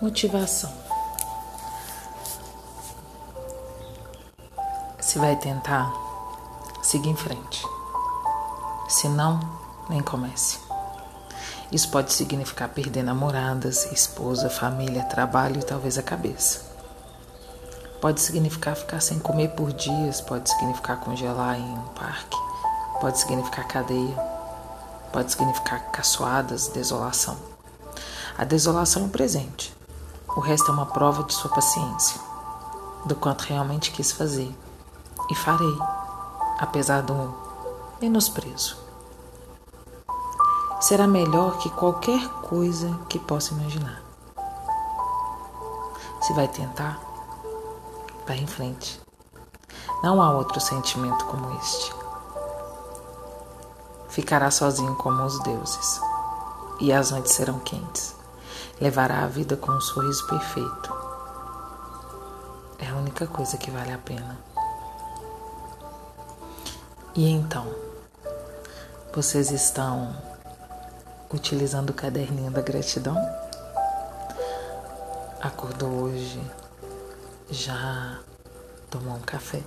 Motivação. Se vai tentar, siga em frente. Se não, nem comece. Isso pode significar perder namoradas, esposa, família, trabalho e talvez a cabeça. Pode significar ficar sem comer por dias, pode significar congelar em um parque, pode significar cadeia, pode significar caçoadas, desolação. A desolação é um presente. O resto é uma prova de sua paciência, do quanto realmente quis fazer. E farei, apesar do menosprezo. Será melhor que qualquer coisa que possa imaginar. Se vai tentar, vai em frente. Não há outro sentimento como este. Ficará sozinho como os deuses, e as noites serão quentes levará a vida com um sorriso perfeito. É a única coisa que vale a pena. E então, vocês estão utilizando o caderninho da gratidão? Acordou hoje, já tomou um café?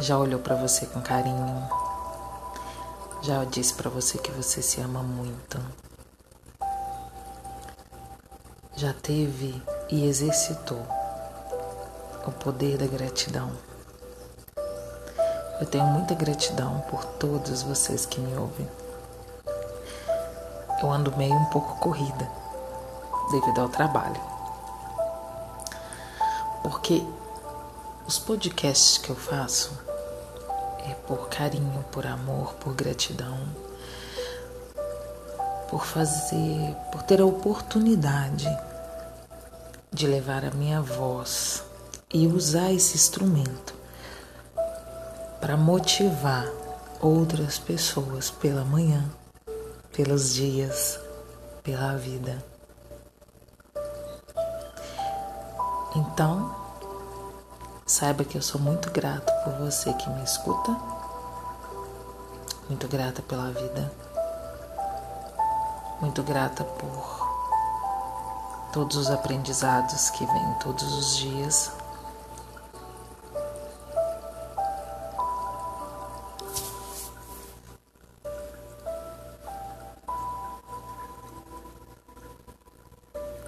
Já olhou para você com carinho? Já disse para você que você se ama muito? Já teve e exercitou o poder da gratidão. Eu tenho muita gratidão por todos vocês que me ouvem. Eu ando meio um pouco corrida devido ao trabalho. Porque os podcasts que eu faço é por carinho, por amor, por gratidão, por fazer, por ter a oportunidade de levar a minha voz e usar esse instrumento para motivar outras pessoas pela manhã, pelos dias, pela vida. Então, saiba que eu sou muito grato por você que me escuta, muito grata pela vida, muito grata por todos os aprendizados que vêm todos os dias